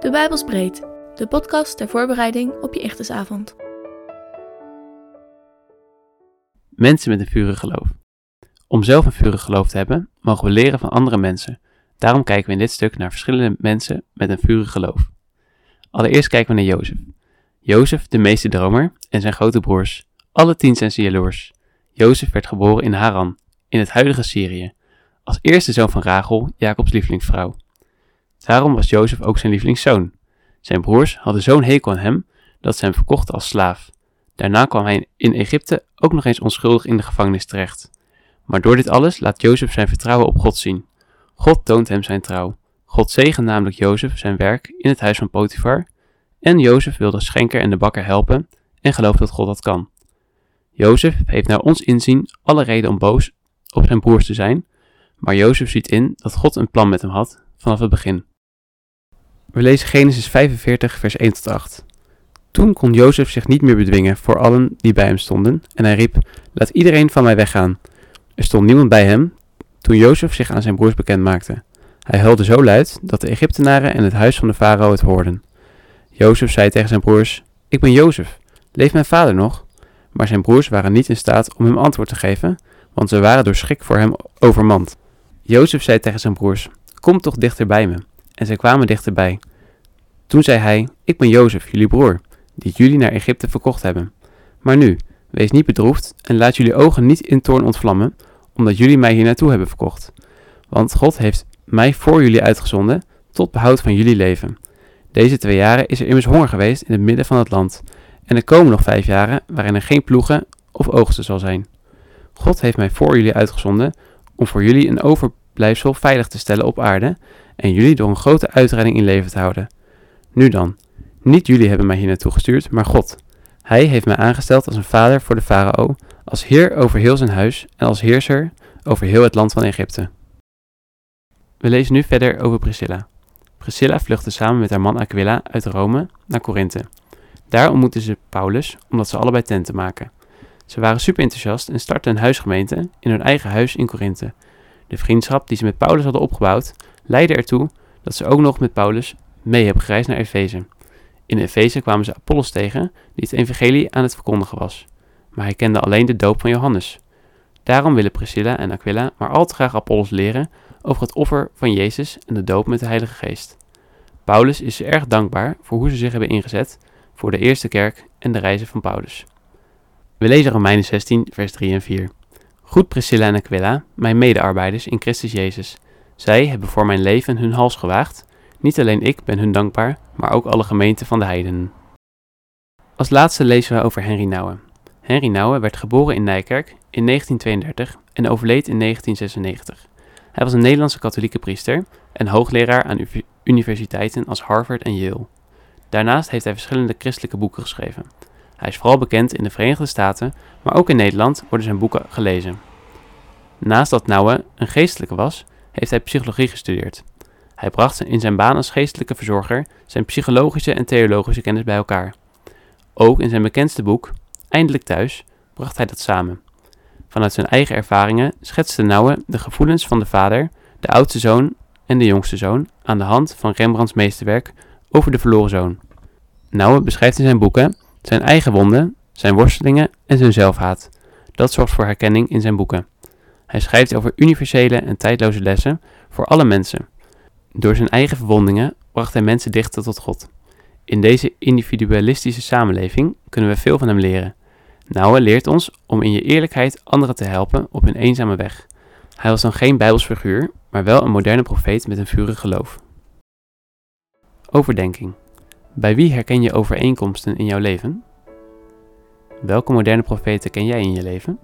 De Bijbelsbreed, de podcast ter voorbereiding op je Ichtersavond. Mensen met een vurig geloof. Om zelf een vurig geloof te hebben, mogen we leren van andere mensen. Daarom kijken we in dit stuk naar verschillende mensen met een vurig geloof. Allereerst kijken we naar Jozef. Jozef, de meeste dromer, en zijn grote broers. Alle tien zijn ze jaloers. Jozef werd geboren in Haran, in het huidige Syrië, als eerste zoon van Rachel, Jacobs lievelingsvrouw. Daarom was Jozef ook zijn lievelingszoon. Zijn broers hadden zo'n hekel aan hem dat ze hem verkochten als slaaf. Daarna kwam hij in Egypte ook nog eens onschuldig in de gevangenis terecht. Maar door dit alles laat Jozef zijn vertrouwen op God zien. God toont hem zijn trouw. God zegent namelijk Jozef zijn werk in het huis van Potifar. En Jozef wil de schenker en de bakker helpen en gelooft dat God dat kan. Jozef heeft naar ons inzien alle reden om boos op zijn broers te zijn, maar Jozef ziet in dat God een plan met hem had vanaf het begin. We lezen Genesis 45, vers 1 tot 8. Toen kon Jozef zich niet meer bedwingen voor allen die bij hem stonden, en hij riep: Laat iedereen van mij weggaan. Er stond niemand bij hem toen Jozef zich aan zijn broers bekend maakte. Hij huilde zo luid dat de Egyptenaren en het huis van de farao het hoorden. Jozef zei tegen zijn broers: Ik ben Jozef. Leeft mijn vader nog? Maar zijn broers waren niet in staat om hem antwoord te geven, want ze waren door schrik voor hem overmand. Jozef zei tegen zijn broers: Kom toch dichter bij me. En zij kwamen dichterbij. Toen zei hij: Ik ben Jozef, jullie broer, die jullie naar Egypte verkocht hebben. Maar nu, wees niet bedroefd en laat jullie ogen niet in toorn ontvlammen, omdat jullie mij hier naartoe hebben verkocht. Want God heeft mij voor jullie uitgezonden tot behoud van jullie leven. Deze twee jaren is er immers honger geweest in het midden van het land. En er komen nog vijf jaren waarin er geen ploegen of oogsten zal zijn. God heeft mij voor jullie uitgezonden om voor jullie een overblijfsel veilig te stellen op aarde en jullie door een grote uitredding in leven te houden. Nu dan, niet jullie hebben mij hier naartoe gestuurd, maar God. Hij heeft mij aangesteld als een vader voor de farao, als heer over heel zijn huis en als heerser over heel het land van Egypte. We lezen nu verder over Priscilla. Priscilla vluchtte samen met haar man Aquila uit Rome naar Korinthe. Daar ontmoetten ze Paulus, omdat ze allebei tenten maken. Ze waren super enthousiast en startten een huisgemeente in hun eigen huis in Korinthe. De vriendschap die ze met Paulus hadden opgebouwd, leidde ertoe dat ze ook nog met Paulus mee hebben gereisd naar Efeze. In Efeze kwamen ze Apollos tegen, die het evangelie aan het verkondigen was. Maar hij kende alleen de doop van Johannes. Daarom willen Priscilla en Aquila maar al te graag Apollos leren over het offer van Jezus en de doop met de Heilige Geest. Paulus is ze erg dankbaar voor hoe ze zich hebben ingezet voor de eerste kerk en de reizen van Paulus. We lezen Romeinen 16, vers 3 en 4. Goed Priscilla en Aquila, mijn medearbeiders in Christus Jezus. Zij hebben voor mijn leven hun hals gewaagd. Niet alleen ik ben hun dankbaar, maar ook alle gemeenten van de heidenen. Als laatste lezen we over Henry Nouwen. Henry Nouwen werd geboren in Nijkerk in 1932 en overleed in 1996. Hij was een Nederlandse katholieke priester en hoogleraar aan universiteiten als Harvard en Yale. Daarnaast heeft hij verschillende christelijke boeken geschreven. Hij is vooral bekend in de Verenigde Staten, maar ook in Nederland worden zijn boeken gelezen. Naast dat Nouwen een geestelijke was, heeft hij psychologie gestudeerd. Hij bracht in zijn baan als geestelijke verzorger zijn psychologische en theologische kennis bij elkaar. Ook in zijn bekendste boek, Eindelijk Thuis, bracht hij dat samen. Vanuit zijn eigen ervaringen schetste Nouwen de gevoelens van de vader, de oudste zoon en de jongste zoon aan de hand van Rembrandts meesterwerk over de verloren zoon. Nouwen beschrijft in zijn boeken zijn eigen wonden, zijn worstelingen en zijn zelfhaat. Dat zorgt voor herkenning in zijn boeken. Hij schrijft over universele en tijdloze lessen voor alle mensen. Door zijn eigen verwondingen bracht hij mensen dichter tot God. In deze individualistische samenleving kunnen we veel van hem leren. Nouwen leert ons om in je eerlijkheid anderen te helpen op hun eenzame weg. Hij was dan geen bijbelsfiguur, maar wel een moderne profeet met een vurig geloof. Overdenking. Bij wie herken je overeenkomsten in jouw leven? Welke moderne profeten ken jij in je leven?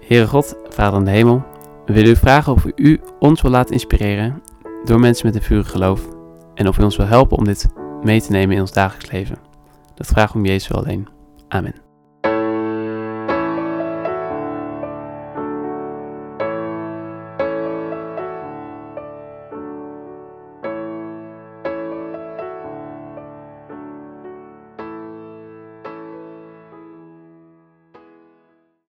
Heere God, Vader in de hemel, we willen u vragen of u ons wil laten inspireren door mensen met een vurig geloof en of u ons wil helpen om dit mee te nemen in ons dagelijks leven. Dat we om Jezus alleen. Amen.